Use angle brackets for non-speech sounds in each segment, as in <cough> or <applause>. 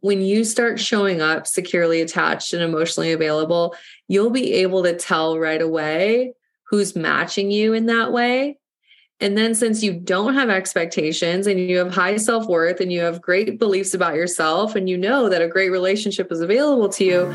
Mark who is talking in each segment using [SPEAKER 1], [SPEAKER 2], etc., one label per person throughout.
[SPEAKER 1] when you start showing up securely attached and emotionally available, you'll be able to tell right away who's matching you in that way. And then, since you don't have expectations and you have high self worth and you have great beliefs about yourself, and you know that a great relationship is available to you,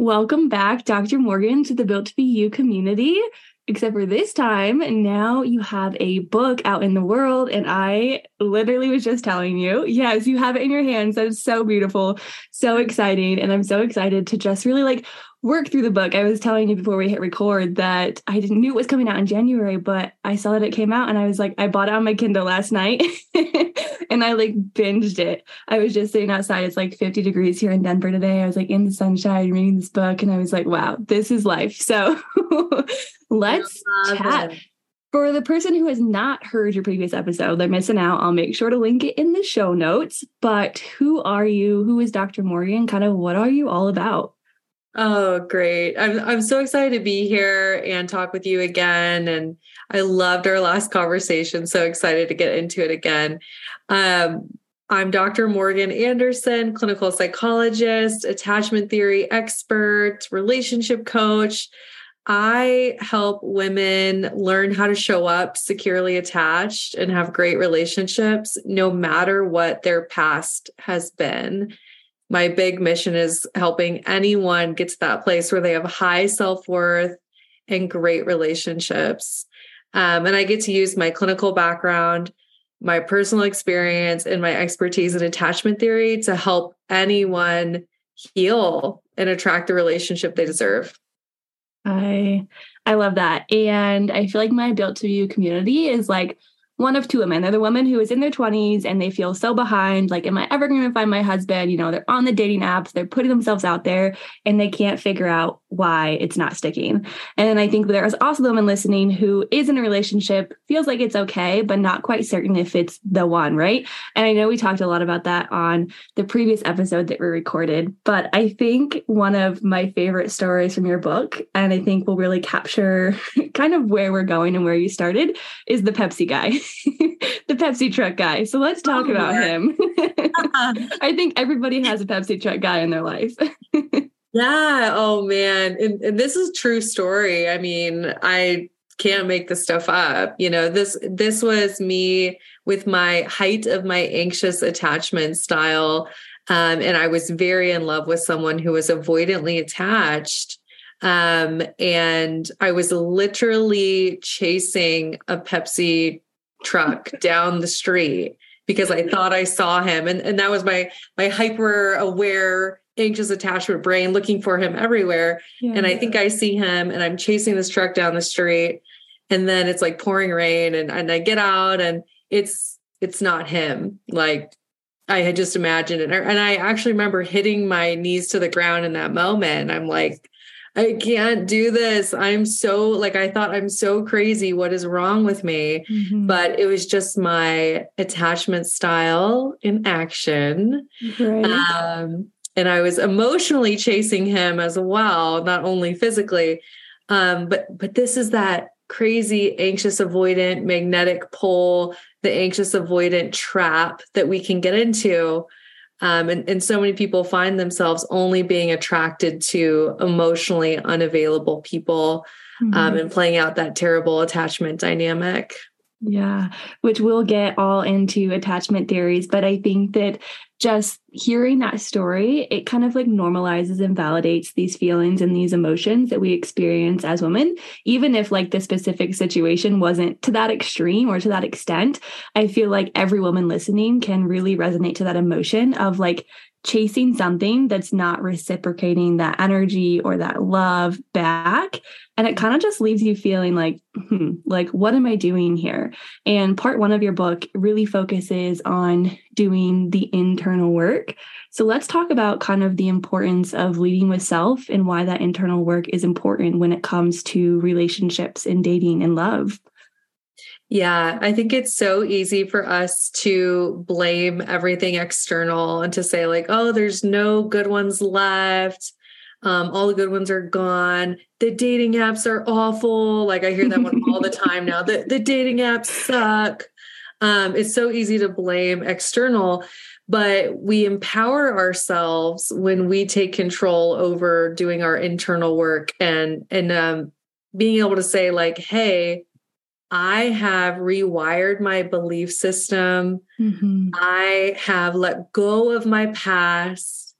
[SPEAKER 2] Welcome back, Dr. Morgan, to the Built to Be You community. Except for this time, now you have a book out in the world. And I literally was just telling you, yes, you have it in your hands. That is so beautiful, so exciting. And I'm so excited to just really like work through the book. I was telling you before we hit record that I didn't knew it was coming out in January, but I saw that it came out and I was like, I bought it on my Kindle last night <laughs> and I like binged it. I was just sitting outside. It's like 50 degrees here in Denver today. I was like in the sunshine reading this book and I was like, wow, this is life. So <laughs> let's chat. It. For the person who has not heard your previous episode, they're missing out. I'll make sure to link it in the show notes. But who are you? Who is Dr. Morgan? Kind of what are you all about?
[SPEAKER 1] Oh, great. I'm I'm so excited to be here and talk with you again. And I loved our last conversation. So excited to get into it again. Um, I'm Dr. Morgan Anderson, clinical psychologist, attachment theory expert, relationship coach. I help women learn how to show up securely attached and have great relationships, no matter what their past has been my big mission is helping anyone get to that place where they have high self-worth and great relationships. Um, and i get to use my clinical background my personal experience and my expertise in attachment theory to help anyone heal and attract the relationship they deserve.
[SPEAKER 2] I i love that. And i feel like my built to you community is like one of two women. They're the woman who is in their 20s and they feel so behind. Like, am I ever going to find my husband? You know, they're on the dating apps, they're putting themselves out there and they can't figure out why it's not sticking. And then I think there is also the woman listening who is in a relationship, feels like it's okay, but not quite certain if it's the one, right? And I know we talked a lot about that on the previous episode that we recorded, but I think one of my favorite stories from your book, and I think will really capture <laughs> kind of where we're going and where you started, is the Pepsi guy. <laughs> <laughs> the Pepsi truck guy. So let's talk oh, about him. <laughs> I think everybody has a Pepsi truck guy in their life. <laughs>
[SPEAKER 1] yeah. Oh man. And, and this is true story. I mean, I can't make this stuff up. You know, this this was me with my height of my anxious attachment style. Um, and I was very in love with someone who was avoidantly attached. Um, and I was literally chasing a Pepsi truck <laughs> down the street because I thought I saw him. And, and that was my my hyper aware anxious attachment brain looking for him everywhere. Yeah. And I think I see him and I'm chasing this truck down the street. And then it's like pouring rain and, and I get out and it's it's not him. Like I had just imagined it. And I actually remember hitting my knees to the ground in that moment. I'm like, I can't do this. I'm so like I thought I'm so crazy. What is wrong with me? Mm-hmm. But it was just my attachment style in action. Right. Um, and I was emotionally chasing him as well, not only physically. Um, but but this is that crazy anxious avoidant magnetic pull, the anxious avoidant trap that we can get into um, and, and so many people find themselves only being attracted to emotionally unavailable people um, mm-hmm. um, and playing out that terrible attachment dynamic.
[SPEAKER 2] Yeah, which we'll get all into attachment theories. But I think that just hearing that story, it kind of like normalizes and validates these feelings and these emotions that we experience as women. Even if like the specific situation wasn't to that extreme or to that extent, I feel like every woman listening can really resonate to that emotion of like chasing something that's not reciprocating that energy or that love back and it kind of just leaves you feeling like hmm, like what am i doing here and part 1 of your book really focuses on doing the internal work so let's talk about kind of the importance of leading with self and why that internal work is important when it comes to relationships and dating and love
[SPEAKER 1] yeah, I think it's so easy for us to blame everything external and to say, like, oh, there's no good ones left. Um, all the good ones are gone. The dating apps are awful. Like I hear that one all the <laughs> time now. The, the dating apps suck. Um, it's so easy to blame external, but we empower ourselves when we take control over doing our internal work and and um, being able to say like, hey, I have rewired my belief system. Mm-hmm. I have let go of my past.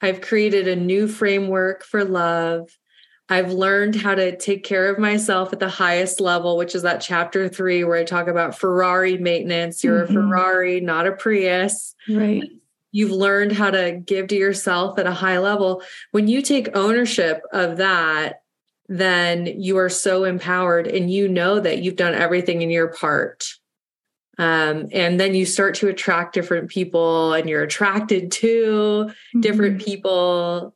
[SPEAKER 1] I've created a new framework for love. I've learned how to take care of myself at the highest level, which is that chapter three, where I talk about Ferrari maintenance. You're mm-hmm. a Ferrari, not a Prius.
[SPEAKER 2] Right.
[SPEAKER 1] You've learned how to give to yourself at a high level. When you take ownership of that, then you are so empowered and you know that you've done everything in your part. Um, and then you start to attract different people and you're attracted to mm-hmm. different people.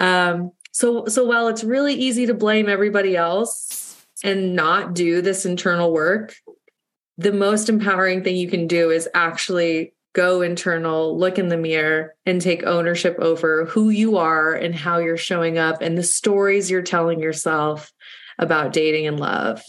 [SPEAKER 1] Um, so, so while it's really easy to blame everybody else and not do this internal work, the most empowering thing you can do is actually go internal, look in the mirror, and take ownership over who you are and how you're showing up and the stories you're telling yourself about dating and love.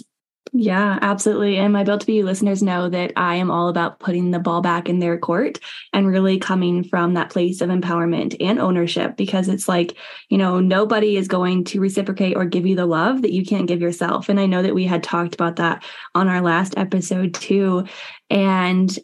[SPEAKER 2] Yeah, absolutely. And my Built to Be listeners know that I am all about putting the ball back in their court and really coming from that place of empowerment and ownership because it's like, you know, nobody is going to reciprocate or give you the love that you can't give yourself. And I know that we had talked about that on our last episode too. And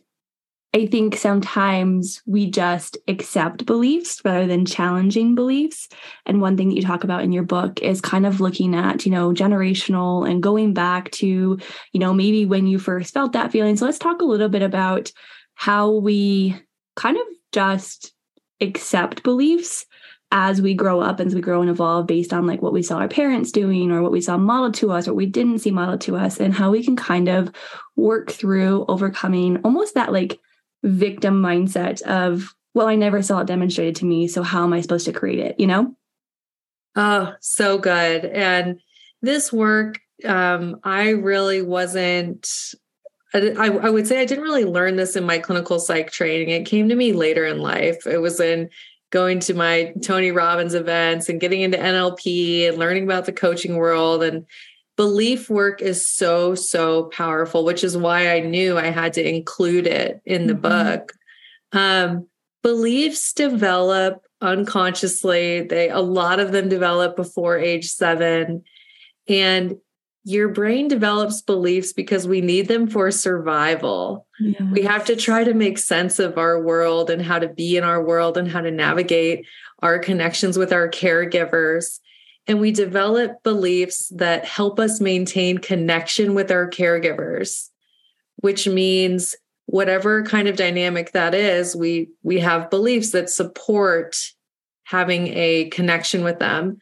[SPEAKER 2] I think sometimes we just accept beliefs rather than challenging beliefs. And one thing that you talk about in your book is kind of looking at, you know, generational and going back to, you know, maybe when you first felt that feeling. So let's talk a little bit about how we kind of just accept beliefs as we grow up, as we grow and evolve based on like what we saw our parents doing or what we saw modeled to us or we didn't see modeled to us and how we can kind of work through overcoming almost that like victim mindset of, well, I never saw it demonstrated to me. So how am I supposed to create it? You know?
[SPEAKER 1] Oh, so good. And this work, um, I really wasn't I, I, would say I didn't really learn this in my clinical psych training. It came to me later in life. It was in going to my Tony Robbins events and getting into NLP and learning about the coaching world. And belief work is so so powerful which is why i knew i had to include it in the mm-hmm. book um, beliefs develop unconsciously they a lot of them develop before age 7 and your brain develops beliefs because we need them for survival. Yes. We have to try to make sense of our world and how to be in our world and how to navigate our connections with our caregivers and we develop beliefs that help us maintain connection with our caregivers which means whatever kind of dynamic that is we we have beliefs that support having a connection with them.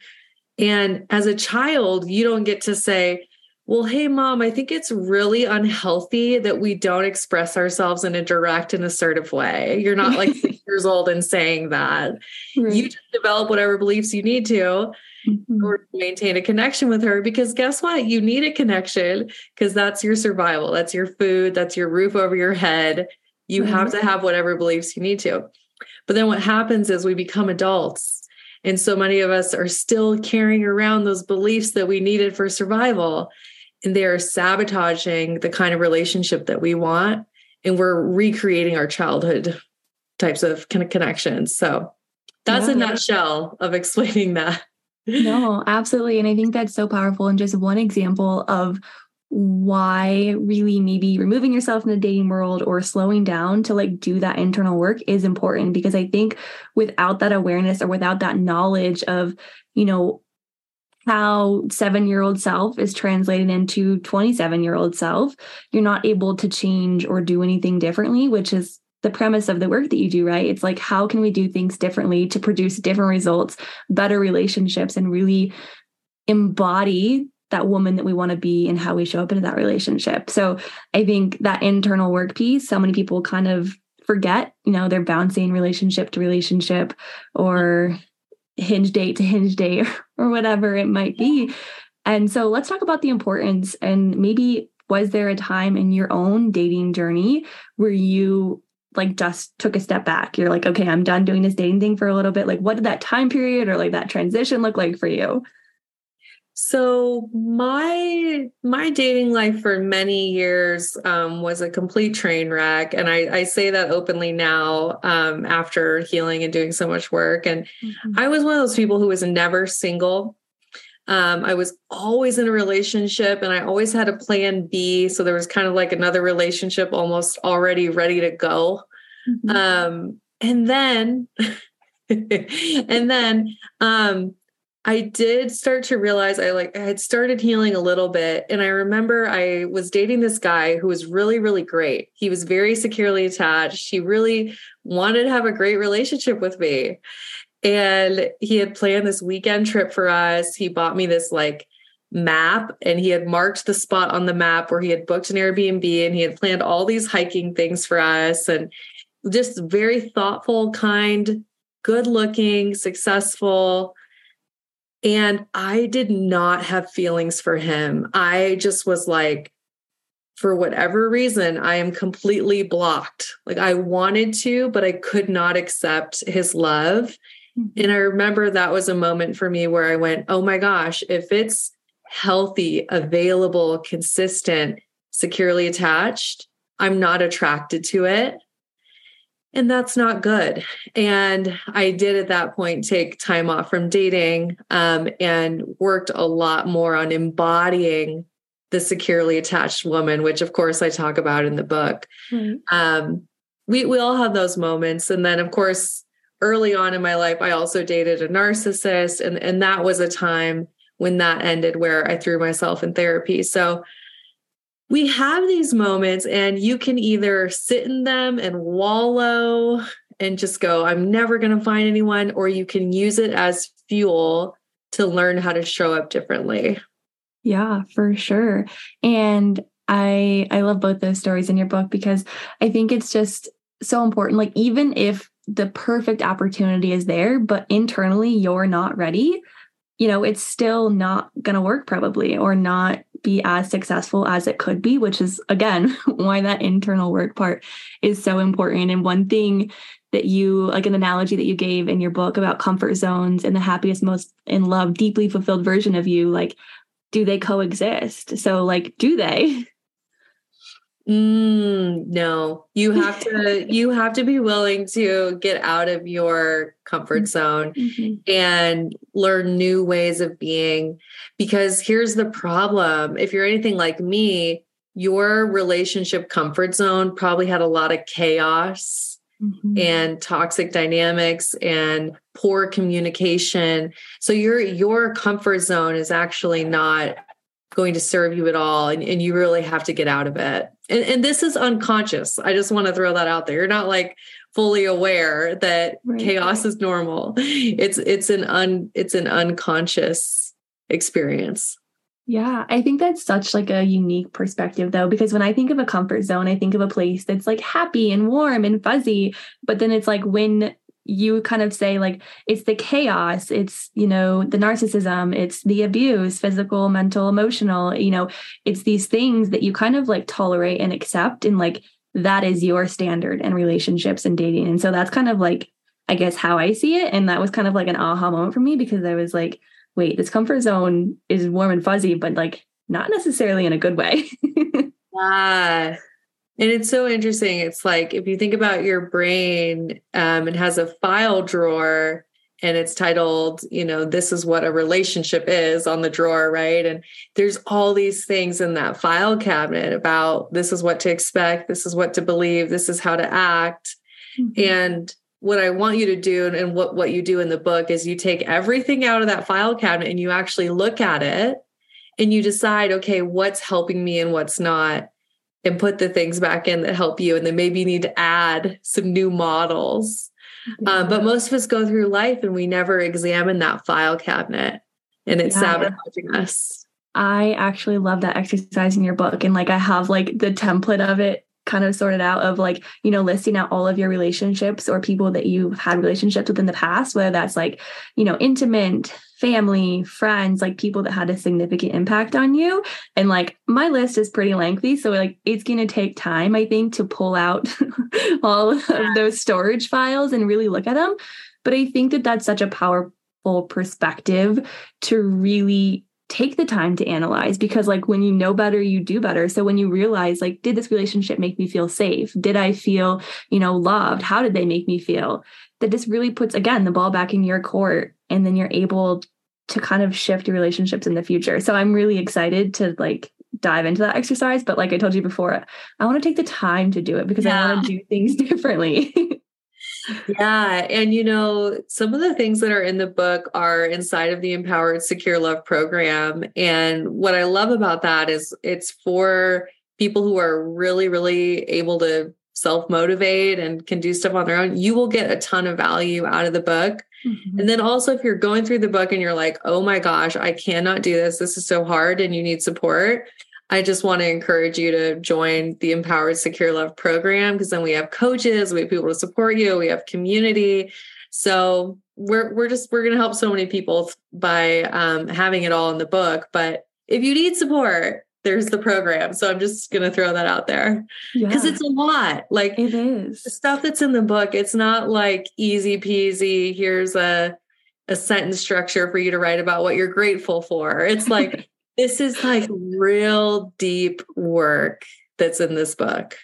[SPEAKER 1] And as a child you don't get to say well hey mom i think it's really unhealthy that we don't express ourselves in a direct and assertive way. You're not like <laughs> six years old and saying that. Right. you just develop whatever beliefs you need to mm-hmm. or maintain a connection with her because guess what? You need a connection because that's your survival. That's your food. That's your roof over your head. You mm-hmm. have to have whatever beliefs you need to. But then what happens is we become adults. And so many of us are still carrying around those beliefs that we needed for survival. And they are sabotaging the kind of relationship that we want. And we're recreating our childhood types of kind of connections. So that's yeah. a nutshell of explaining that
[SPEAKER 2] no, absolutely. And I think that's so powerful. And just one example of why really maybe removing yourself in the dating world or slowing down to like do that internal work is important because I think without that awareness or without that knowledge of, you know, how seven year old self is translated into 27 year old self, you're not able to change or do anything differently, which is the premise of the work that you do, right? It's like, how can we do things differently to produce different results, better relationships, and really embody that woman that we want to be and how we show up into that relationship. So I think that internal work piece, so many people kind of forget, you know, they're bouncing relationship to relationship or hinge date to hinge date <laughs> or whatever it might be. And so let's talk about the importance and maybe was there a time in your own dating journey where you like just took a step back you're like okay i'm done doing this dating thing for a little bit like what did that time period or like that transition look like for you
[SPEAKER 1] so my my dating life for many years um, was a complete train wreck, and I, I say that openly now um, after healing and doing so much work. And mm-hmm. I was one of those people who was never single. Um, I was always in a relationship, and I always had a plan B. So there was kind of like another relationship almost already ready to go. Mm-hmm. Um, and then, <laughs> and then um, I did start to realize I like I had started healing a little bit and I remember I was dating this guy who was really really great. He was very securely attached. He really wanted to have a great relationship with me. And he had planned this weekend trip for us. He bought me this like map and he had marked the spot on the map where he had booked an Airbnb and he had planned all these hiking things for us and just very thoughtful, kind, good looking, successful and I did not have feelings for him. I just was like, for whatever reason, I am completely blocked. Like I wanted to, but I could not accept his love. And I remember that was a moment for me where I went, oh my gosh, if it's healthy, available, consistent, securely attached, I'm not attracted to it. And that's not good. And I did at that point take time off from dating um, and worked a lot more on embodying the securely attached woman, which of course I talk about in the book. Mm-hmm. Um, we, we all have those moments. And then, of course, early on in my life, I also dated a narcissist. And, and that was a time when that ended where I threw myself in therapy. So we have these moments and you can either sit in them and wallow and just go i'm never going to find anyone or you can use it as fuel to learn how to show up differently
[SPEAKER 2] yeah for sure and i i love both those stories in your book because i think it's just so important like even if the perfect opportunity is there but internally you're not ready you know it's still not going to work probably or not be as successful as it could be, which is again <laughs> why that internal work part is so important. And one thing that you like an analogy that you gave in your book about comfort zones and the happiest, most in love, deeply fulfilled version of you, like, do they coexist? So, like, do they? <laughs>
[SPEAKER 1] Mm, no, you have <laughs> to you have to be willing to get out of your comfort zone mm-hmm. and learn new ways of being because here's the problem. If you're anything like me, your relationship comfort zone probably had a lot of chaos mm-hmm. and toxic dynamics and poor communication. So your your comfort zone is actually not going to serve you at all and, and you really have to get out of it. And, and this is unconscious. I just want to throw that out there. You're not like fully aware that right. chaos is normal. It's it's an un it's an unconscious experience.
[SPEAKER 2] Yeah, I think that's such like a unique perspective though because when I think of a comfort zone, I think of a place that's like happy and warm and fuzzy, but then it's like when you kind of say like it's the chaos it's you know the narcissism it's the abuse physical mental emotional you know it's these things that you kind of like tolerate and accept and like that is your standard and relationships and dating. And so that's kind of like i guess how i see it. And that was kind of like an aha moment for me because i was like wait this comfort zone is warm and fuzzy but like not necessarily in a good way. <laughs>
[SPEAKER 1] Ah and it's so interesting. It's like if you think about your brain, um, it has a file drawer and it's titled, you know, this is what a relationship is on the drawer, right? And there's all these things in that file cabinet about this is what to expect, this is what to believe, this is how to act. Mm-hmm. And what I want you to do and what, what you do in the book is you take everything out of that file cabinet and you actually look at it and you decide, okay, what's helping me and what's not, and put the things back in that help you. And then maybe you need to add some new models. Yeah. Um, but most of us go through life and we never examine that file cabinet and it's yeah. sabotaging us.
[SPEAKER 2] I actually love that exercise in your book. And like I have like the template of it kind of sorted out of like you know listing out all of your relationships or people that you've had relationships with in the past whether that's like you know intimate family friends like people that had a significant impact on you. And like my list is pretty lengthy so like it's going to take time i think to pull out <laughs> all of those storage files and really look at them. But i think that that's such a powerful perspective to really take the time to analyze because like when you know better you do better. So when you realize like did this relationship make me feel safe? Did i feel you know loved? How did they make me feel? That just really puts again the ball back in your court and then you're able to kind of shift your relationships in the future. So i'm really excited to like dive into that exercise. But like i told you before i want to take the time to do it because yeah. i want to do things <laughs> differently
[SPEAKER 1] yeah. And, you know, some of the things that are in the book are inside of the Empowered Secure Love program. And what I love about that is it's for people who are really, really able to self motivate and can do stuff on their own. You will get a ton of value out of the book. Mm-hmm. And then also, if you're going through the book and you're like, oh my gosh, I cannot do this, this is so hard, and you need support, I just want to encourage you to join the Empowered Secure Love program because then we have coaches, we have people to support you, we have community. So we're we're just we're going to help so many people by um, having it all in the book. But if you need support, there's the program. So I'm just going to throw that out there because yeah. it's a lot. Like
[SPEAKER 2] it is
[SPEAKER 1] the stuff that's in the book. It's not like easy peasy. Here's a a sentence structure for you to write about what you're grateful for. It's like this is like real deep work that's in this book.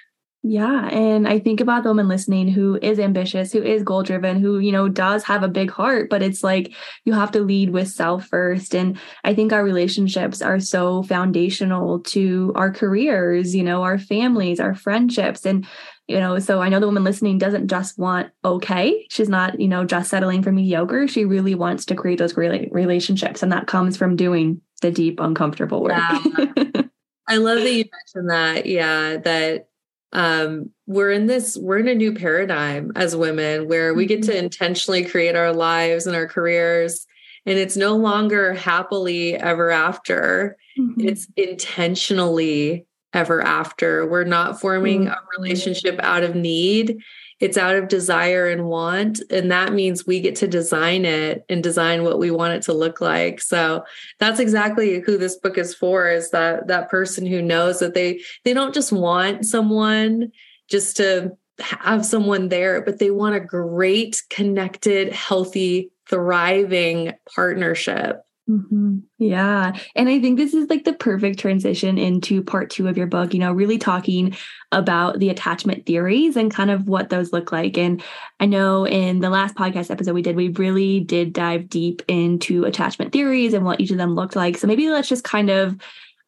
[SPEAKER 2] Yeah. And I think about the woman listening who is ambitious, who is goal driven, who, you know, does have a big heart, but it's like you have to lead with self first. And I think our relationships are so foundational to our careers, you know, our families, our friendships. And, you know, so I know the woman listening doesn't just want okay. She's not, you know, just settling for mediocre. She really wants to create those great relationships. And that comes from doing the deep, uncomfortable work. Yeah. <laughs>
[SPEAKER 1] I love that you mentioned that. Yeah, that um, we're in this, we're in a new paradigm as women where we get to mm-hmm. intentionally create our lives and our careers. And it's no longer happily ever after, mm-hmm. it's intentionally ever after. We're not forming mm-hmm. a relationship out of need it's out of desire and want and that means we get to design it and design what we want it to look like so that's exactly who this book is for is that that person who knows that they they don't just want someone just to have someone there but they want a great connected healthy thriving partnership
[SPEAKER 2] Mm-hmm. Yeah. And I think this is like the perfect transition into part two of your book, you know, really talking about the attachment theories and kind of what those look like. And I know in the last podcast episode we did, we really did dive deep into attachment theories and what each of them looked like. So maybe let's just kind of,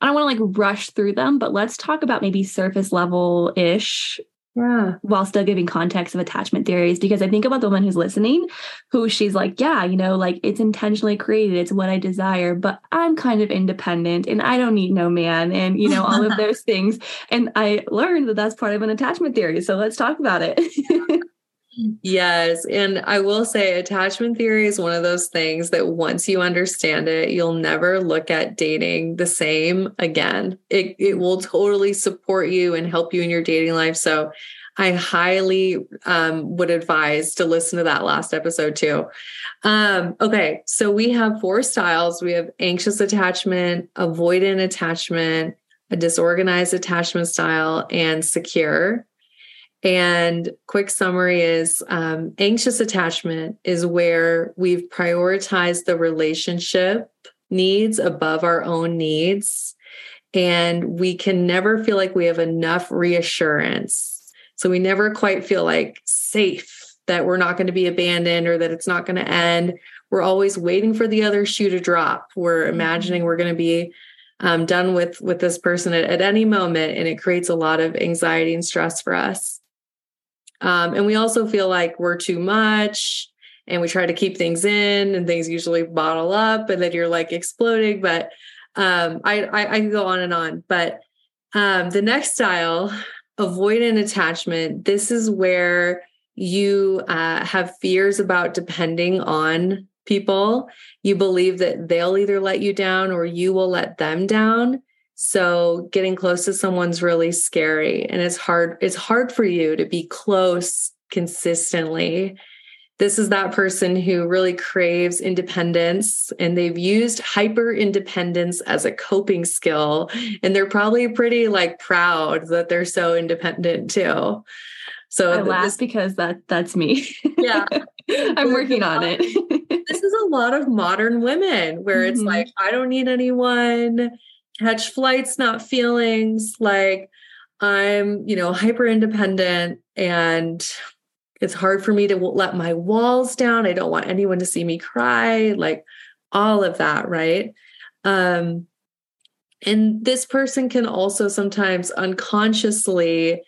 [SPEAKER 2] I don't want to like rush through them, but let's talk about maybe surface level ish
[SPEAKER 1] yeah.
[SPEAKER 2] While still giving context of attachment theories, because I think about the woman who's listening, who she's like, yeah, you know, like it's intentionally created, it's what I desire, but I'm kind of independent and I don't need no man, and you know, all of <laughs> those things. And I learned that that's part of an attachment theory. So let's talk about it. <laughs>
[SPEAKER 1] yes. And I will say, attachment theory is one of those things that once you understand it, you'll never look at dating the same again. It, it will totally support you and help you in your dating life. So I highly um, would advise to listen to that last episode too. Um, okay. So we have four styles we have anxious attachment, avoidant attachment, a disorganized attachment style, and secure. And quick summary is um, anxious attachment is where we've prioritized the relationship needs above our own needs. And we can never feel like we have enough reassurance. So we never quite feel like safe that we're not going to be abandoned or that it's not going to end. We're always waiting for the other shoe to drop. We're mm-hmm. imagining we're going to be um, done with with this person at, at, any moment, and it creates a lot of anxiety and stress for us. Um, and we also feel like we're too much, and we try to keep things in, and things usually bottle up, and then you're like exploding. But um, I, I I can go on and on, but um, the next style, avoidant attachment, this is where you uh, have fears about depending on people. You believe that they'll either let you down or you will let them down. So getting close to someone's really scary and it's hard it's hard for you to be close consistently this is that person who really craves independence and they've used hyper independence as a coping skill and they're probably pretty like proud that they're so independent too
[SPEAKER 2] so I laugh this, because that that's me.
[SPEAKER 1] Yeah. <laughs>
[SPEAKER 2] I'm working on it.
[SPEAKER 1] this is a lot of modern women where mm-hmm. it's like, I don't need anyone, catch flights, not feelings. Like I'm, you know, hyper independent and it's hard for me to let my walls down. I don't want anyone to see me cry, like all of that, right? Um, and this person can also sometimes unconsciously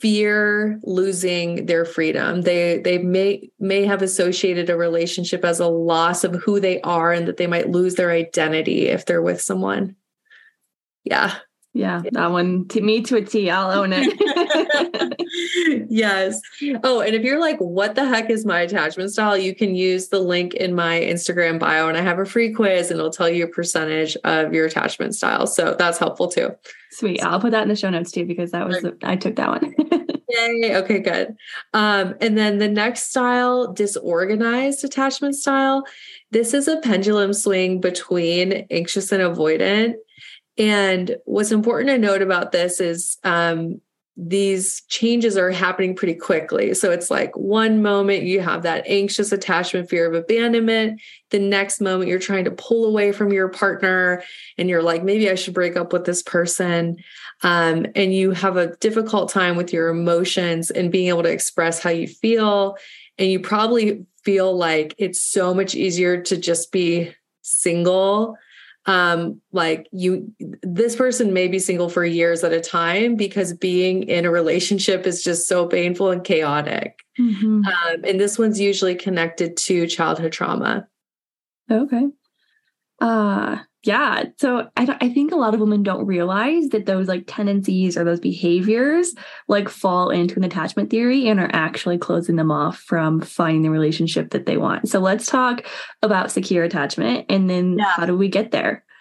[SPEAKER 1] fear losing their freedom. They they may may have associated a relationship as a loss of who they are and that they might lose their identity if they're with someone. Yeah.
[SPEAKER 2] Yeah, that one to me to a T. I'll own
[SPEAKER 1] it. <laughs> yes. Oh, and if you're like, what the heck is my attachment style? You can use the link in my Instagram bio, and I have a free quiz, and it'll tell you a percentage of your attachment style. So that's helpful too.
[SPEAKER 2] Sweet. I'll put that in the show notes too because that was I took that one. <laughs>
[SPEAKER 1] Yay. Okay, good. Um, and then the next style, disorganized attachment style. This is a pendulum swing between anxious and avoidant and what's important to note about this is um, these changes are happening pretty quickly. So it's like one moment you have that anxious attachment, fear of abandonment. The next moment you're trying to pull away from your partner and you're like, maybe I should break up with this person. Um, and you have a difficult time with your emotions and being able to express how you feel. And you probably feel like it's so much easier to just be single um like you this person may be single for years at a time because being in a relationship is just so painful and chaotic. Mm-hmm. um, and this one's usually connected to childhood trauma.
[SPEAKER 2] Okay. Uh yeah so I, I think a lot of women don't realize that those like tendencies or those behaviors like fall into an attachment theory and are actually closing them off from finding the relationship that they want. So let's talk about secure attachment and then yeah. how do we get there? <laughs>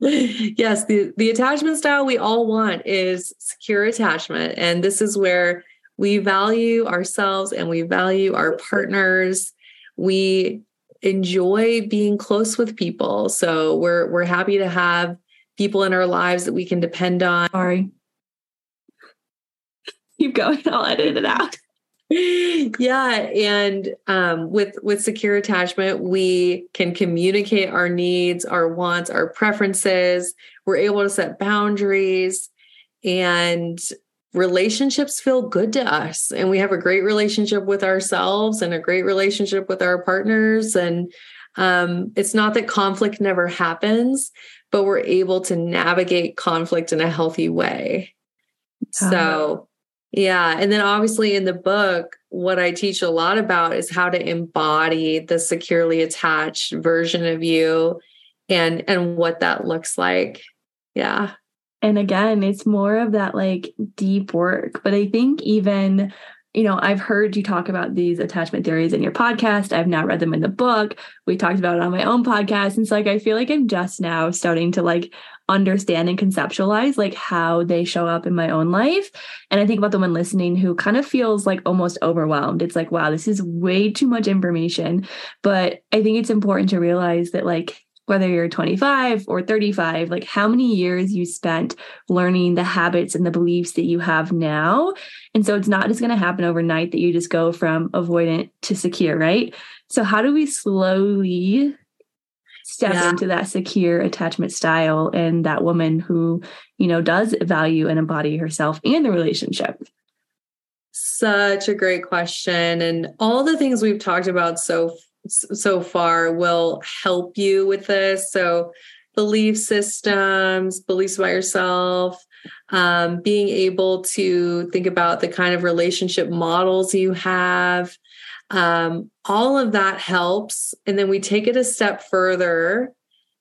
[SPEAKER 1] Yes the, the attachment style we all want is secure attachment and this is where we value ourselves and we value our partners. We enjoy being close with people. So we're we're happy to have people in our lives that we can depend on.
[SPEAKER 2] Sorry. Keep going. <laughs> I'll edit it out.
[SPEAKER 1] yeah and um, with with secure attachment we can communicate our needs our wants our preferences we're able to set boundaries and relationships feel good to us and we have a great relationship with ourselves and a great relationship with our partners and um, it's not that conflict never happens but we're able to navigate conflict in a healthy way. So yeah and then obviously in the book what i teach a lot about is how to embody the securely attached version of you and and what that looks like. Yeah
[SPEAKER 2] and again, it's more of that like deep work. But I think even, you know, I've heard you talk about these attachment theories in your podcast. I've not read them in the book. We talked about it on my own podcast. And so like I feel like I'm just now starting to like understand and conceptualize like how they show up in my own life. And I think about the one listening who kind of feels like almost overwhelmed. It's like, wow, this is way too much information. But I think it's important to realize that like whether you're 25 or 35, like how many years you spent learning the habits and the beliefs that you have now. And so it's not just going to happen overnight that you just go from avoidant to secure, right? So, how do we slowly step yeah. into that secure attachment style and that woman who, you know, does value and embody herself and the relationship?
[SPEAKER 1] such a great question. And all the things we've talked about so so far will help you with this. So belief systems, beliefs about yourself, um, being able to think about the kind of relationship models you have. Um, all of that helps. And then we take it a step further.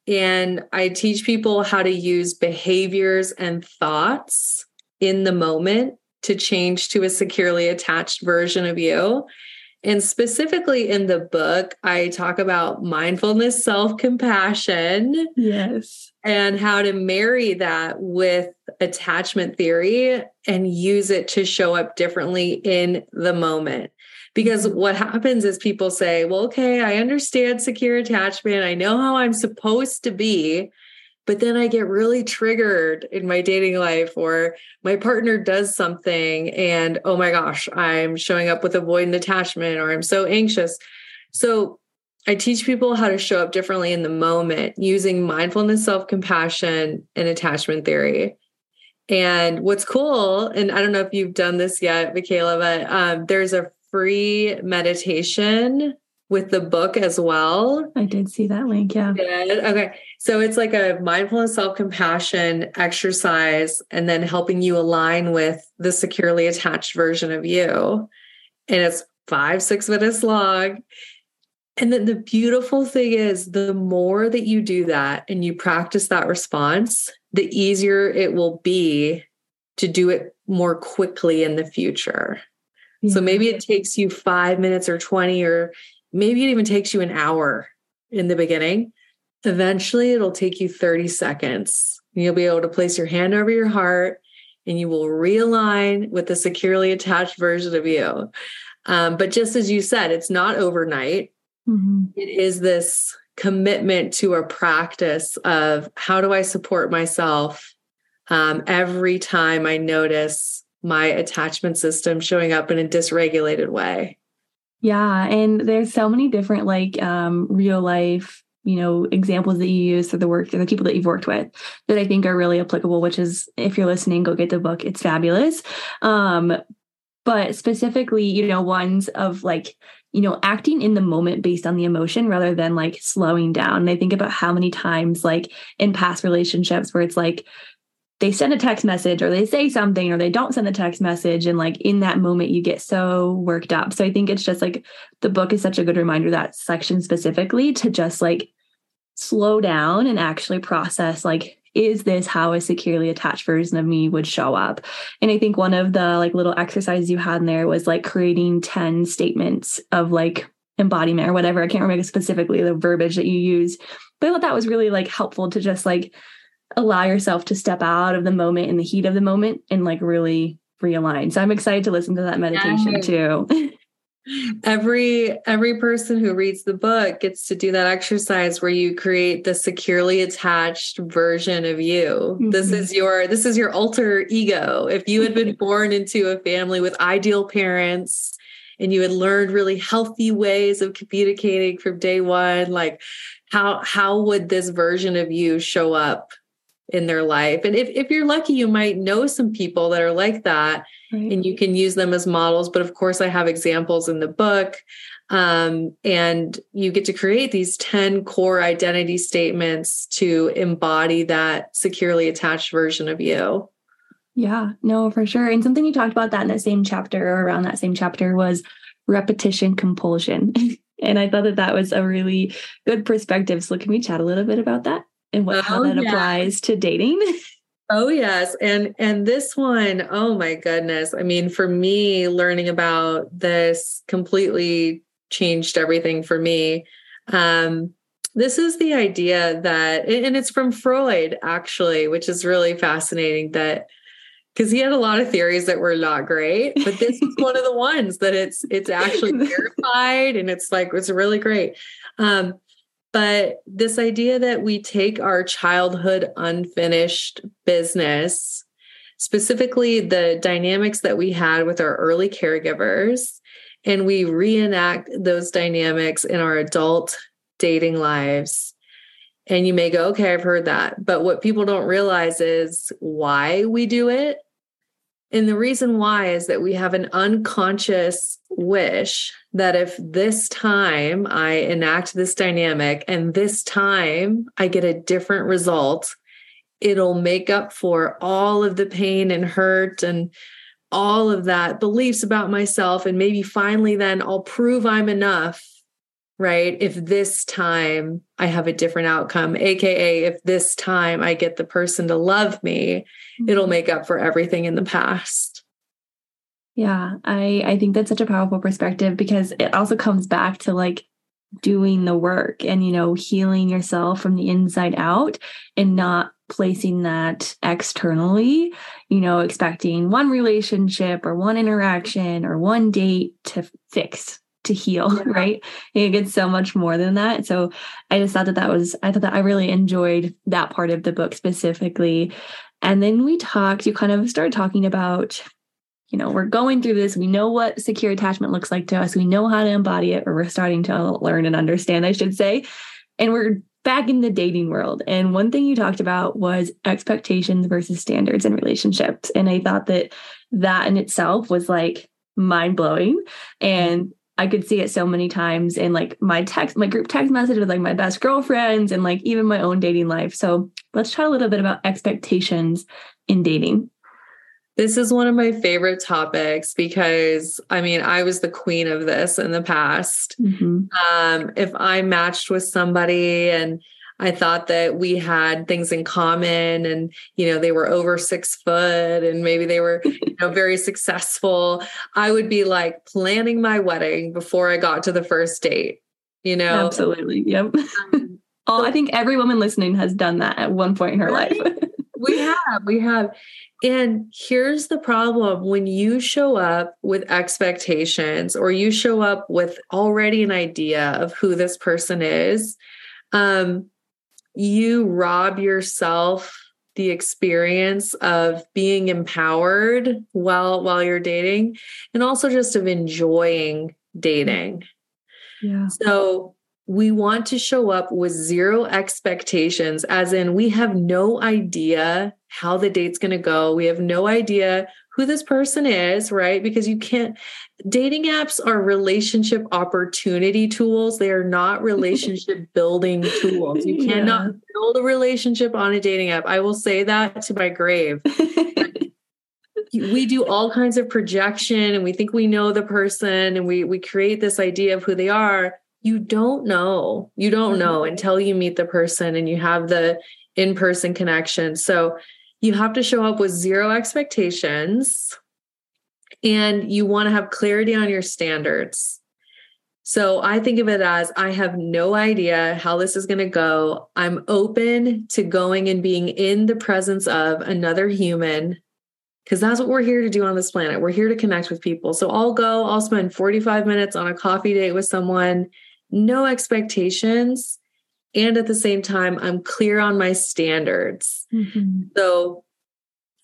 [SPEAKER 1] And I teach people how to use behaviors and thoughts in the moment to change to a securely attached version of you. And specifically in the book, I talk about mindfulness, self compassion.
[SPEAKER 2] Yes.
[SPEAKER 1] And how to marry that with attachment theory and use it to show up differently in the moment. Because mm-hmm. what happens is people say, well, okay, I understand secure attachment. I know how I'm supposed to be but then I get really triggered in my dating life, or my partner does something, and oh my gosh, I'm showing up with avoidant attachment, or I'm so anxious. So I teach people how to show up differently in the moment using mindfulness, self compassion, and attachment theory. And what's cool, and I don't know if you've done this yet, Michaela, but um, there's a free meditation with the book as well.
[SPEAKER 2] I did see that link. Yeah.
[SPEAKER 1] Good. Okay. So it's like a mindfulness self compassion exercise and then helping you align with the securely attached version of you. And it's five, six minutes long. And then the beautiful thing is, the more that you do that and you practice that response, the easier it will be to do it more quickly in the future. Yeah. So maybe it takes you five minutes or 20 or maybe it even takes you an hour in the beginning. Eventually, it'll take you 30 seconds. You'll be able to place your hand over your heart and you will realign with the securely attached version of you. Um, but just as you said, it's not overnight. Mm-hmm. It is this commitment to a practice of how do I support myself um, every time I notice my attachment system showing up in a dysregulated way.
[SPEAKER 2] Yeah, and there's so many different like um, real life, you know, examples that you use for the work the people that you've worked with that I think are really applicable. Which is, if you're listening, go get the book; it's fabulous. Um, but specifically, you know, ones of like you know acting in the moment based on the emotion rather than like slowing down. And I think about how many times, like in past relationships, where it's like they send a text message or they say something or they don't send the text message and like in that moment you get so worked up. So i think it's just like the book is such a good reminder that section specifically to just like slow down and actually process like is this how a securely attached version of me would show up? And i think one of the like little exercises you had in there was like creating 10 statements of like embodiment or whatever. I can't remember specifically the verbiage that you use but i thought that was really like helpful to just like allow yourself to step out of the moment in the heat of the moment and like really realign. So I'm excited to listen to that meditation too. <laughs>
[SPEAKER 1] every every person who reads the book gets to do that exercise where you create the securely attached version of you mm-hmm. this is your this is your alter ego if you had been <laughs> born into a family with ideal parents and you had learned really healthy ways of communicating from day one like how how would this version of you show up in their life. And if, if you're lucky, you might know some people that are like that right. and you can use them as models. But of course, I have examples in the book. Um, and you get to create these 10 core identity statements to embody that securely attached version of you.
[SPEAKER 2] Yeah, no, for sure. And something you talked about that in that same chapter or around that same chapter was repetition compulsion. <laughs> and I thought that that was a really good perspective. So, can we chat a little bit about that? And what, oh, how that yeah. applies to dating. <laughs>
[SPEAKER 1] Oh yes, and and this one, oh my goodness. I mean, for me learning about this completely changed everything for me. Um this is the idea that and it's from Freud actually, which is really fascinating that because he had a lot of theories that were not great, but this is one of the ones that it's it's actually <laughs> verified and it's like it's really great. Um, but this idea that we take our childhood unfinished business, specifically the dynamics that we had with our early caregivers, and we reenact those dynamics in our adult dating lives. And you may go, okay, I've heard that. But what people don't realize is why we do it And the reason why is that we have an unconscious wish that if this time I enact this dynamic and this time I get a different result, it'll make up for all of the pain and hurt and all of that beliefs about myself. And maybe finally, then I'll prove I'm enough right? If this time I have a different outcome, AKA, if this time I get the person to love me, it'll mm-hmm. make up for everything in the past.
[SPEAKER 2] Yeah, I I think that's such a powerful perspective because it also comes back to like doing the work and you know healing yourself from the inside out and not placing that externally, you know, expecting one relationship or one interaction or one date to fix to heal, <laughs> yeah. right? it gets so much more than that. So I just thought that that was, I thought that I really enjoyed that part of the book specifically. And then we talked, you kind of started talking about, you know, we're going through this. We know what secure attachment looks like to us. We know how to embody it, or we're starting to learn and understand, I should say. And we're back in the dating world. And one thing you talked about was expectations versus standards in relationships. And I thought that that in itself was like mind blowing. And I could see it so many times in like my text, my group text message with like my best girlfriends and like even my own dating life. So let's chat a little bit about expectations in dating.
[SPEAKER 1] This is one of my favorite topics because I mean, I was the queen of this in the past. Mm-hmm. Um, if I matched with somebody and I thought that we had things in common and, you know, they were over six foot and maybe they were, you know, <laughs> very successful. I would be like planning my wedding before I got to the first date, you know?
[SPEAKER 2] Absolutely. Yep. Um, <laughs> oh, I think every woman listening has done that at one point in her life. <laughs>
[SPEAKER 1] we have, we have. And here's the problem when you show up with expectations or you show up with already an idea of who this person is, um, you rob yourself the experience of being empowered while while you're dating and also just of enjoying dating.
[SPEAKER 2] Yeah.
[SPEAKER 1] So we want to show up with zero expectations as in we have no idea how the date's going to go. We have no idea who this person is, right? Because you can't, dating apps are relationship opportunity tools. They are not <laughs> relationship building tools. You cannot yeah. build a relationship on a dating app. I will say that to my grave. <laughs> we do all kinds of projection and we think we know the person and we we create this idea of who they are you don't know you don't know mm-hmm. until you meet the person and you have the in-person connection so you have to show up with zero expectations and you want to have clarity on your standards. So I think of it as I have no idea how this is going to go. I'm open to going and being in the presence of another human because that's what we're here to do on this planet. We're here to connect with people. So I'll go, I'll spend 45 minutes on a coffee date with someone, no expectations and at the same time i'm clear on my standards mm-hmm. so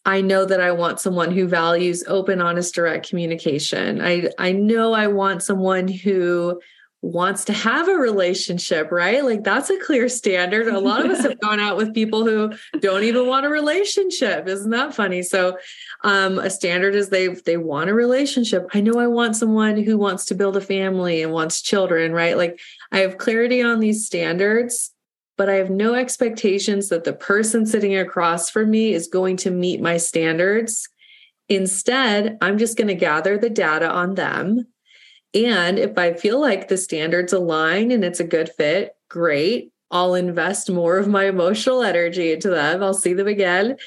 [SPEAKER 1] i know that i want someone who values open honest direct communication i i know i want someone who wants to have a relationship, right? Like that's a clear standard. A lot of us have <laughs> gone out with people who don't even want a relationship. Isn't that funny? So um, a standard is they they want a relationship. I know I want someone who wants to build a family and wants children, right? Like I have clarity on these standards, but I have no expectations that the person sitting across from me is going to meet my standards. Instead, I'm just going to gather the data on them and if I feel like the standards align and it's a good fit, great. I'll invest more of my emotional energy into them. I'll see them again.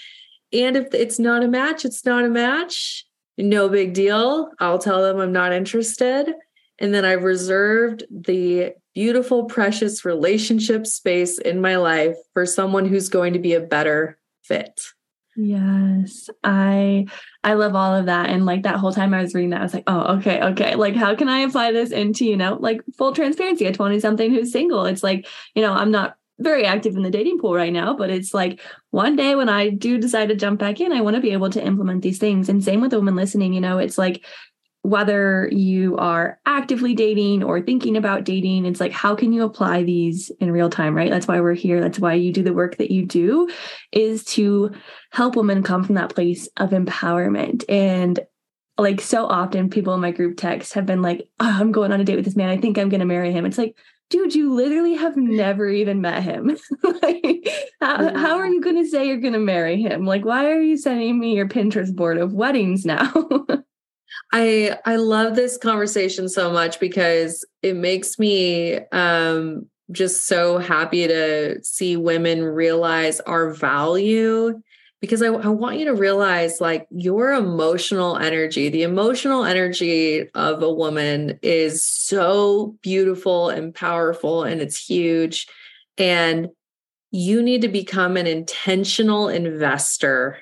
[SPEAKER 1] And if it's not a match, it's not a match. No big deal. I'll tell them I'm not interested. And then I've reserved the beautiful, precious relationship space in my life for someone who's going to be a better fit.
[SPEAKER 2] Yes. I I love all of that. And like that whole time I was reading that, I was like, oh, okay, okay. Like, how can I apply this into, you know, like full transparency, a 20 something who's single? It's like, you know, I'm not very active in the dating pool right now, but it's like one day when I do decide to jump back in, I want to be able to implement these things. And same with the woman listening, you know, it's like whether you are actively dating or thinking about dating, it's like, how can you apply these in real time, right? That's why we're here. That's why you do the work that you do, is to help women come from that place of empowerment. And like so often, people in my group text have been like, oh, I'm going on a date with this man. I think I'm going to marry him. It's like, dude, you literally have never even met him. <laughs> like, how, yeah. how are you going to say you're going to marry him? Like, why are you sending me your Pinterest board of weddings now? <laughs>
[SPEAKER 1] I I love this conversation so much because it makes me um just so happy to see women realize our value because I, I, want you to realize like your emotional energy, the emotional energy of a woman is so beautiful and powerful and it's huge. And you need to become an intentional investor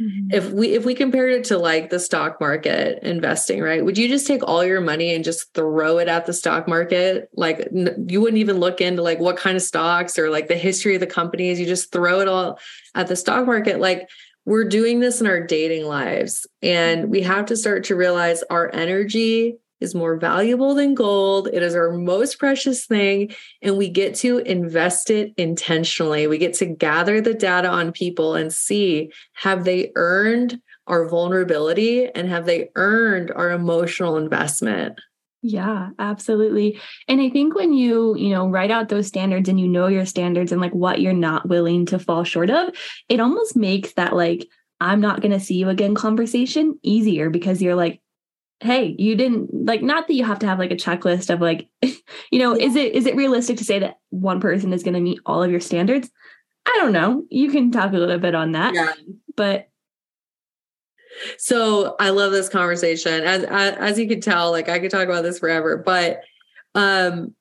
[SPEAKER 1] Mm-hmm. If we if we compared it to like the stock market investing, right? Would you just take all your money and just throw it at the stock market? Like n- you wouldn't even look into like what kind of stocks or like the history of the companies. You just throw it all at the stock market. Like we're doing this in our dating lives and we have to start to realize our energy is more valuable than gold. It is our most precious thing. And we get to invest it intentionally. We get to gather the data on people and see have they earned our vulnerability and have they earned our emotional investment?
[SPEAKER 2] Yeah, absolutely. And I think when you, you know, write out those standards and you know your standards and like what you're not willing to fall short of, it almost makes that like, I'm not going to see you again conversation easier because you're like, hey you didn't like not that you have to have like a checklist of like <laughs> you know yeah. is it is it realistic to say that one person is going to meet all of your standards? I don't know. You can talk a little bit on that. Yeah. but
[SPEAKER 1] so i love this conversation. As as you can tell like i could talk about this forever but um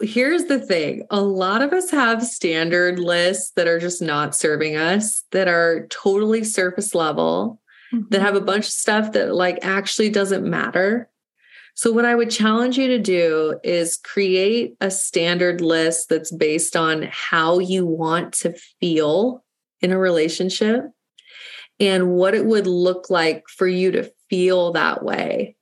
[SPEAKER 1] here's the thing. A lot of us have standard lists that are just not serving us that are totally surface level mm-hmm. that have a bunch of stuff that like actually doesn't matter. So, what I would challenge you to do is create a standard list that's based on how you want to feel in a relationship and what it would look like for you to feel that way.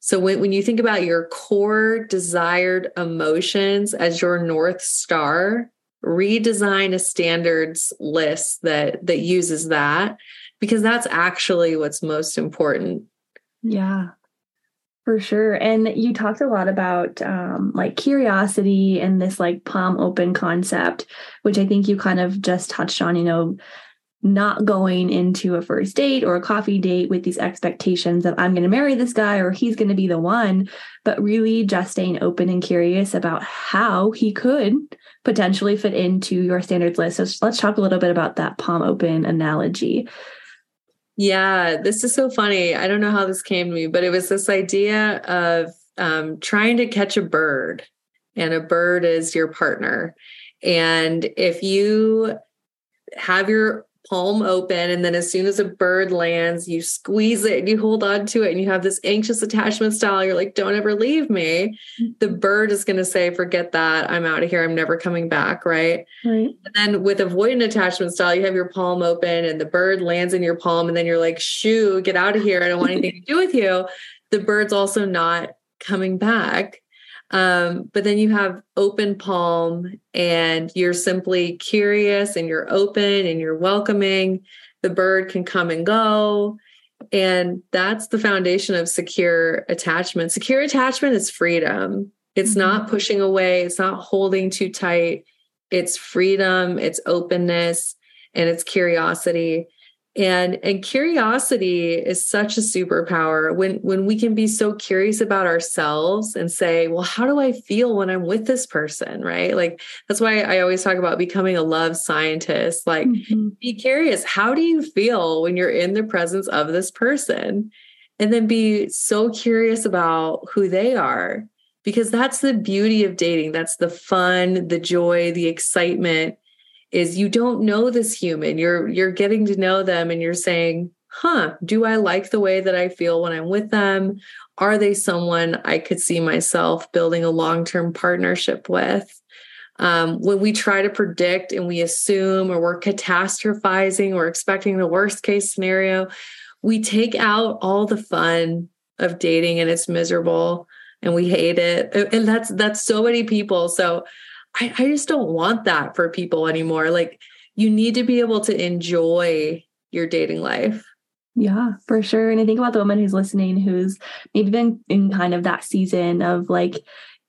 [SPEAKER 1] So, when, when you think about your core desired emotions as your North Star, redesign a standards list that that uses that because that's actually what's most important.
[SPEAKER 2] Yeah. For sure. And you talked a lot about um, like curiosity and this like palm open concept, which I think you kind of just touched on, you know, not going into a first date or a coffee date with these expectations of I'm going to marry this guy or he's going to be the one, but really just staying open and curious about how he could potentially fit into your standards list. So let's talk a little bit about that palm open analogy.
[SPEAKER 1] Yeah, this is so funny. I don't know how this came to me, but it was this idea of um, trying to catch a bird, and a bird is your partner. And if you have your palm open and then as soon as a bird lands you squeeze it and you hold on to it and you have this anxious attachment style. You're like don't ever leave me. Mm-hmm. The bird is going to say forget that. I'm out of here. I'm never coming back. Right? Right. And then with avoidant attachment style you have your palm open and the bird lands in your palm and then you're like shoo get out of here. I don't want anything to do with you. The bird's also not coming back um, but then you have open palm and you're simply curious and you're open and you're welcoming. The bird can come and go. And that's the foundation of secure attachment. Secure attachment is freedom. It's mm-hmm. not pushing away, it's not holding too tight. It's freedom, it's openness, and it's curiosity and and curiosity is such a superpower. When when we can be so curious about ourselves and say well how do i feel when i'm with this person? Right? Like that's why i always talk about becoming a love scientist. Like mm-hmm. be curious. How do you feel when you're in the presence of this person? And then be so curious about who they are because that's the beauty of dating. That's the fun the joy the excitement is you don't know this human you're you're getting to know them and you're saying huh do i like the way that i feel when i'm with them are they someone i could see myself building a long-term partnership with um, when we try to predict and we assume or we're catastrophizing or expecting the worst case scenario we take out all the fun of dating and it's miserable and we hate it. And that's that's so many people. So I, I just don't want that for people anymore. Like you need to be able to enjoy your dating life.
[SPEAKER 2] Yeah, for sure. And I think about the woman who's listening who's maybe been in kind of that season of like,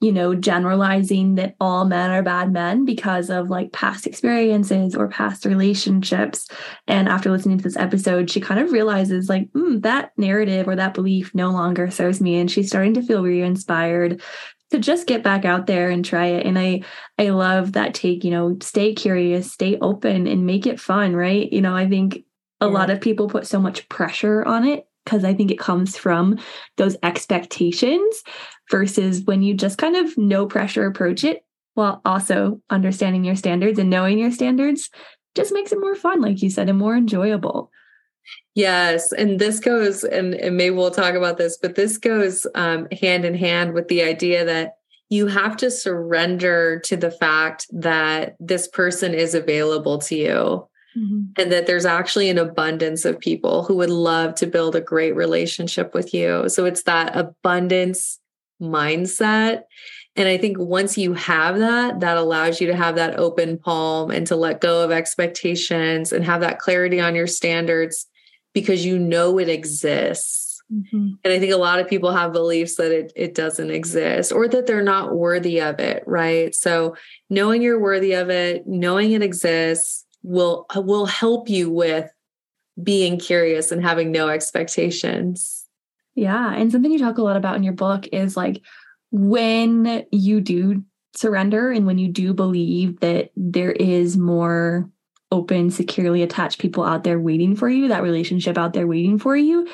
[SPEAKER 2] you know, generalizing that all men are bad men because of like past experiences or past relationships. And after listening to this episode, she kind of realizes like, mm, that narrative or that belief no longer serves me. And she's starting to feel re inspired to just get back out there and try it and i i love that take you know stay curious stay open and make it fun right you know i think a yeah. lot of people put so much pressure on it because I think it comes from those expectations versus when you just kind of no pressure approach it while also understanding your standards and knowing your standards just makes it more fun, like you said, and more enjoyable.
[SPEAKER 1] Yes. And this goes, and, and maybe we'll talk about this, but this goes um, hand in hand with the idea that you have to surrender to the fact that this person is available to you Mm-hmm. And that there's actually an abundance of people who would love to build a great relationship with you. So it's that abundance mindset. And I think once you have that, that allows you to have that open palm and to let go of expectations and have that clarity on your standards because you know it exists. Mm-hmm. And I think a lot of people have beliefs that it, it doesn't exist or that they're not worthy of it, right? So knowing you're worthy of it, knowing it exists, will will help you with being curious and having no expectations.
[SPEAKER 2] Yeah, and something you talk a lot about in your book is like when you do surrender and when you do believe that there is more open, securely attached people out there waiting for you, that relationship out there waiting for you,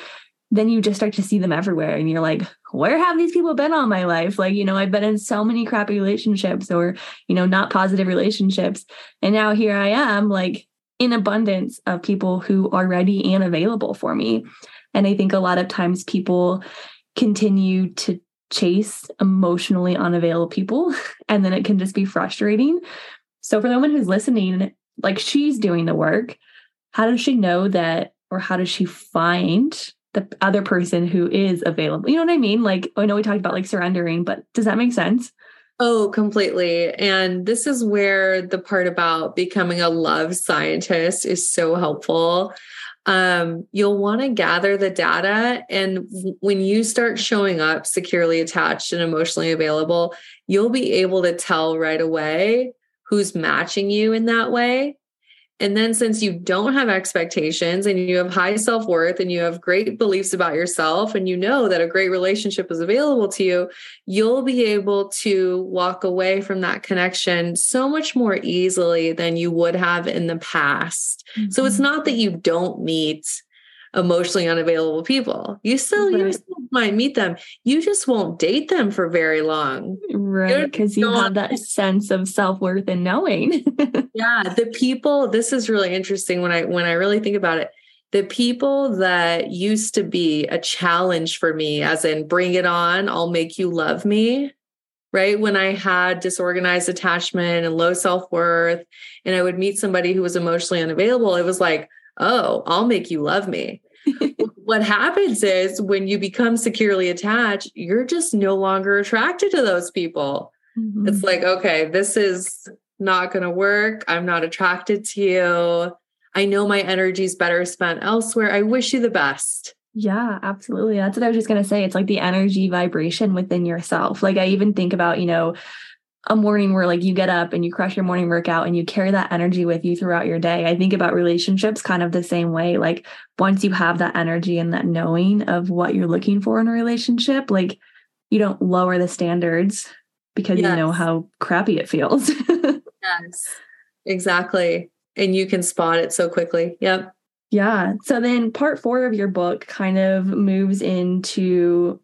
[SPEAKER 2] then you just start to see them everywhere and you're like where have these people been all my life? Like you know i've been in so many crappy relationships or you know not positive relationships. And now here i am like in abundance of people who are ready and available for me. And i think a lot of times people continue to chase emotionally unavailable people <laughs> and then it can just be frustrating. So for the woman who's listening like she's doing the work how does she know that or how does she find the other person who is available. You know what I mean? Like, I know we talked about like surrendering, but does that make sense?
[SPEAKER 1] Oh, completely. And this is where the part about becoming a love scientist is so helpful. Um, you'll want to gather the data. And when you start showing up securely attached and emotionally available, you'll be able to tell right away who's matching you in that way and then, since you don't have expectations and you have high self worth and you have great beliefs about yourself, and you know that a great relationship is available to you, you'll be able to walk away from that connection so much more easily than you would have in the past. Mm-hmm. So, it's mm-hmm. not that you don't meet emotionally unavailable people. You still right. you still might meet them. You just won't date them for very long.
[SPEAKER 2] Right. Because you have that sense of self-worth and knowing. <laughs>
[SPEAKER 1] yeah. The people, this is really interesting when I when I really think about it. The people that used to be a challenge for me, as in bring it on, I'll make you love me. Right. When I had disorganized attachment and low self worth, and I would meet somebody who was emotionally unavailable, it was like, oh, I'll make you love me. <laughs> what happens is when you become securely attached, you're just no longer attracted to those people. Mm-hmm. It's like, okay, this is not going to work. I'm not attracted to you. I know my energy is better spent elsewhere. I wish you the best.
[SPEAKER 2] Yeah, absolutely. That's what I was just going to say. It's like the energy vibration within yourself. Like I even think about, you know, a morning where like you get up and you crush your morning workout and you carry that energy with you throughout your day. I think about relationships kind of the same way. Like once you have that energy and that knowing of what you're looking for in a relationship, like you don't lower the standards because yes. you know how crappy it feels. <laughs>
[SPEAKER 1] yes. Exactly. And you can spot it so quickly. Yep.
[SPEAKER 2] Yeah. So then part 4 of your book kind of moves into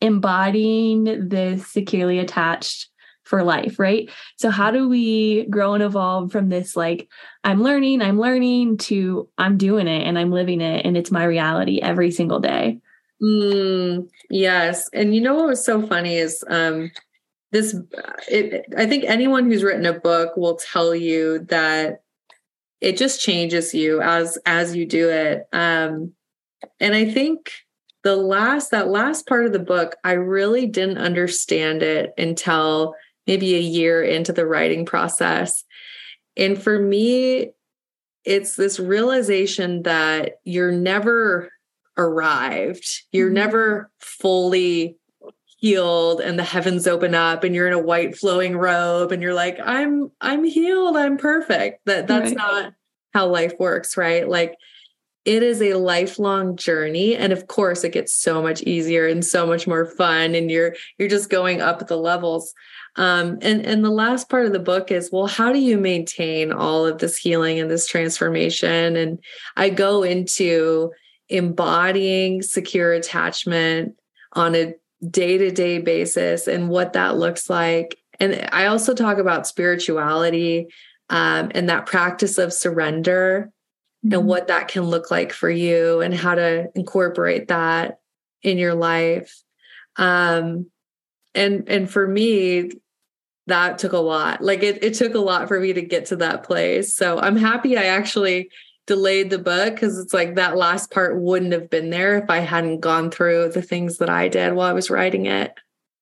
[SPEAKER 2] embodying this securely attached for life, right? So, how do we grow and evolve from this, like, I'm learning, I'm learning, to I'm doing it and I'm living it and it's my reality every single day?
[SPEAKER 1] Mm, yes. And you know what was so funny is um, this, it, I think anyone who's written a book will tell you that it just changes you as as you do it um and i think the last that last part of the book, I really didn't understand it until maybe a year into the writing process. And for me, it's this realization that you're never arrived. You're mm-hmm. never fully healed and the heavens open up and you're in a white flowing robe and you're like I'm I'm healed, I'm perfect. That that's right. not how life works, right? Like it is a lifelong journey. And of course it gets so much easier and so much more fun and you're you're just going up the levels. Um, and and the last part of the book is well how do you maintain all of this healing and this transformation? And i go into embodying secure attachment on a day-to-day basis and what that looks like. And i also talk about spirituality um, and that practice of surrender. And what that can look like for you and how to incorporate that in your life. Um, and and for me that took a lot. Like it, it took a lot for me to get to that place. So i'm happy i actually delayed the book because it's like that last part wouldn't have been there if i hadn't gone through the things that i did while i was writing it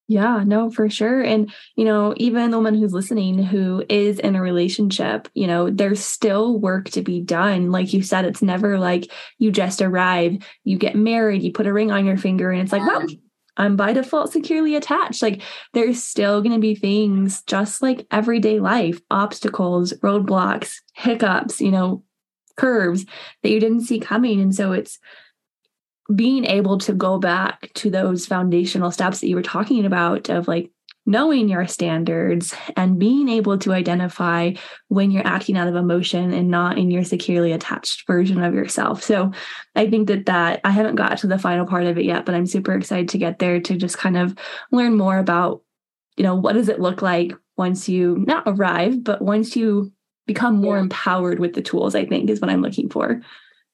[SPEAKER 2] yeah, no, for sure. And, you know, even the woman who's listening who is in a relationship, you know, there's still work to be done. Like you said, it's never like you just arrive, you get married, you put a ring on your finger, and it's like, well, I'm by default securely attached. Like there's still going to be things just like everyday life, obstacles, roadblocks, hiccups, you know, curves that you didn't see coming. And so it's being able to go back to those foundational steps that you were talking about of like knowing your standards and being able to identify when you're acting out of emotion and not in your securely attached version of yourself. So I think that that I haven't got to the final part of it yet, but I'm super excited to get there to just kind of learn more about you know what does it look like once you not arrive but once you become more yeah. empowered with the tools I think is what I'm looking for.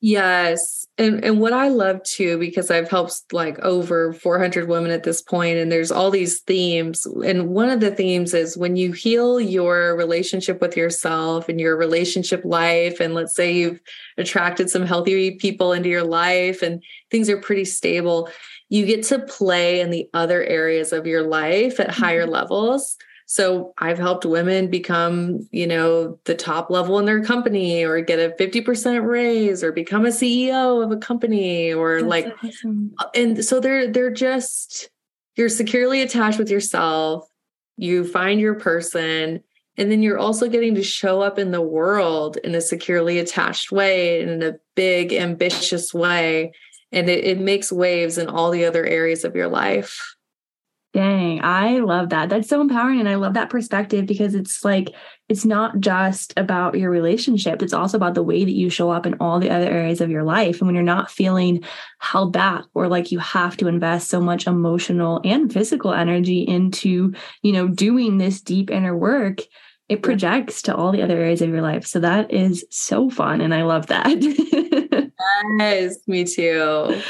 [SPEAKER 1] Yes. And and what I love too, because I've helped like over 400 women at this point, and there's all these themes. And one of the themes is when you heal your relationship with yourself and your relationship life, and let's say you've attracted some healthy people into your life and things are pretty stable, you get to play in the other areas of your life at mm-hmm. higher levels. So I've helped women become, you know, the top level in their company or get a 50% raise or become a CEO of a company or That's like awesome. Uh, and so they're they're just you're securely attached with yourself. You find your person and then you're also getting to show up in the world in a securely attached way and in a big ambitious way and it, it makes waves in all the other areas of your life.
[SPEAKER 2] Dang, I love that. That's so empowering. And I love that perspective because it's like, it's not just about your relationship, it's also about the way that you show up in all the other areas of your life. And when you're not feeling held back or like you have to invest so much emotional and physical energy into, you know, doing this deep inner work, it projects to all the other areas of your life. So that is so fun. And I love that. <laughs>
[SPEAKER 1] yes, me too.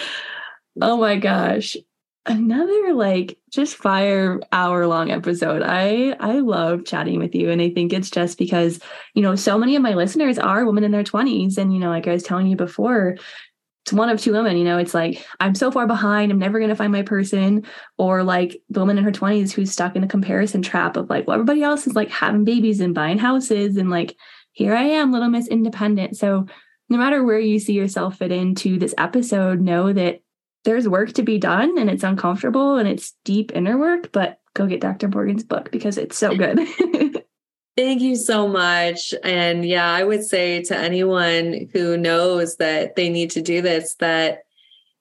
[SPEAKER 2] Oh my gosh another like just fire hour long episode. I i love chatting with you and i think it's just because you know so many of my listeners are women in their 20s and you know like i was telling you before it's one of two women you know it's like i'm so far behind i'm never going to find my person or like the woman in her 20s who's stuck in a comparison trap of like well everybody else is like having babies and buying houses and like here i am little miss independent. So no matter where you see yourself fit into this episode know that there's work to be done and it's uncomfortable and it's deep inner work, but go get Dr. Morgan's book because it's so good. <laughs>
[SPEAKER 1] Thank you so much. And yeah, I would say to anyone who knows that they need to do this, that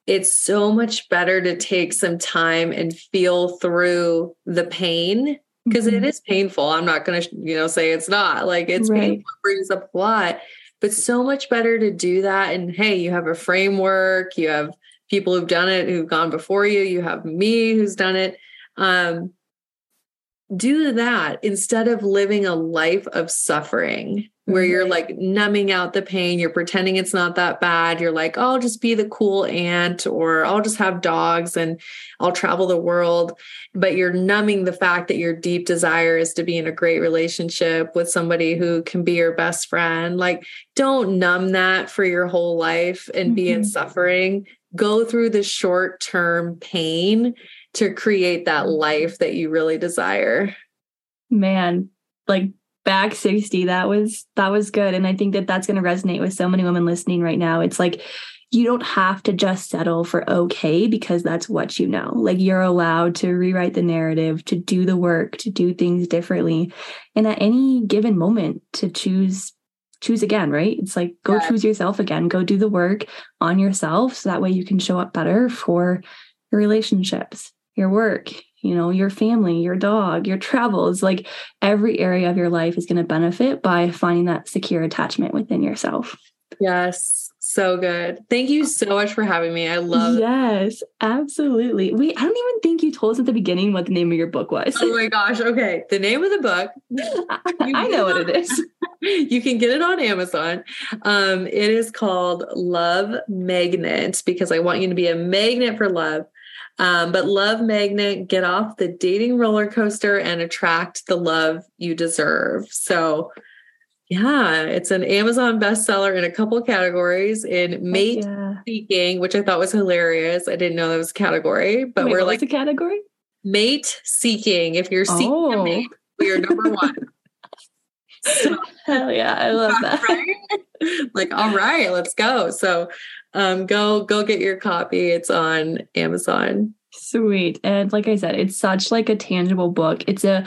[SPEAKER 1] it's so much better to take some time and feel through the pain because mm-hmm. painful. I'm not going to, you know, say it's not like it's right. painful, brings up a lot, but so much better to do that. And hey, you have a framework, you have people who've done it who've gone before you you have me who's done it um, do that instead of living a life of suffering where you're like numbing out the pain you're pretending it's not that bad you're like oh, i'll just be the cool aunt or i'll just have dogs and i'll travel the world but you're numbing the fact that your deep desire is to be in a great relationship with somebody who can be your best friend like don't numb that for your whole life and mm-hmm. be in mm-hmm. suffering go through the short term pain to create that mm-hmm. life that you really desire.
[SPEAKER 2] Man, like back 60 that was that was good and i think that that's going to resonate with so many women listening right now it's like you don't have to just settle for okay because that's what you know. Like you're allowed to rewrite the narrative, to do the work, to do things differently. And at any given moment to choose choose again, right? It's like go yeah. choose yourself again, go do the work on yourself so that way you can show up better for your relationships, your work, you know, your family, your dog, your travels, like every area of your life is going to benefit by finding that secure attachment within yourself.
[SPEAKER 1] Yes. So good. Thank you so much for having me. I love
[SPEAKER 2] Yes, absolutely. Wait, I don't even think you told us at the beginning what the name of your book was.
[SPEAKER 1] Oh my gosh. Okay. The name of the book. <laughs>
[SPEAKER 2] I know what it is. <laughs>
[SPEAKER 1] You can get it on Amazon. Um, it is called Love Magnet because I want you to be a magnet for love. Um, but Love Magnet, get off the dating roller coaster and attract the love you deserve. So yeah, it's an Amazon bestseller in a couple categories in mate yeah. seeking, which I thought was hilarious. I didn't know that was a category, but Wait, we're like
[SPEAKER 2] a category
[SPEAKER 1] mate seeking. If you're seeking oh. a mate, we are number one. <laughs>
[SPEAKER 2] so, Hell yeah, I love <laughs> that.
[SPEAKER 1] Right? like, all right, let's go. So, um, go go get your copy. It's on Amazon.
[SPEAKER 2] Sweet. And like I said, it's such like a tangible book. It's a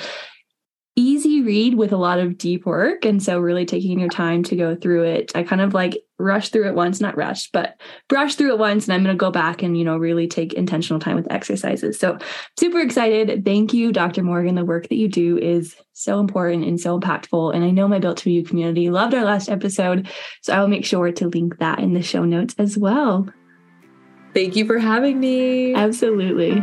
[SPEAKER 2] easy read with a lot of deep work. And so, really taking your time to go through it. I kind of like rushed through it once, not rushed, but brushed through it once. And I'm going to go back and, you know, really take intentional time with exercises. So, super excited. Thank you, Dr. Morgan. The work that you do is so important and so impactful. And I know my Built to Be You community loved our last episode. So, I will make sure to link that in the show notes as well.
[SPEAKER 1] Thank you for having me.
[SPEAKER 2] Absolutely.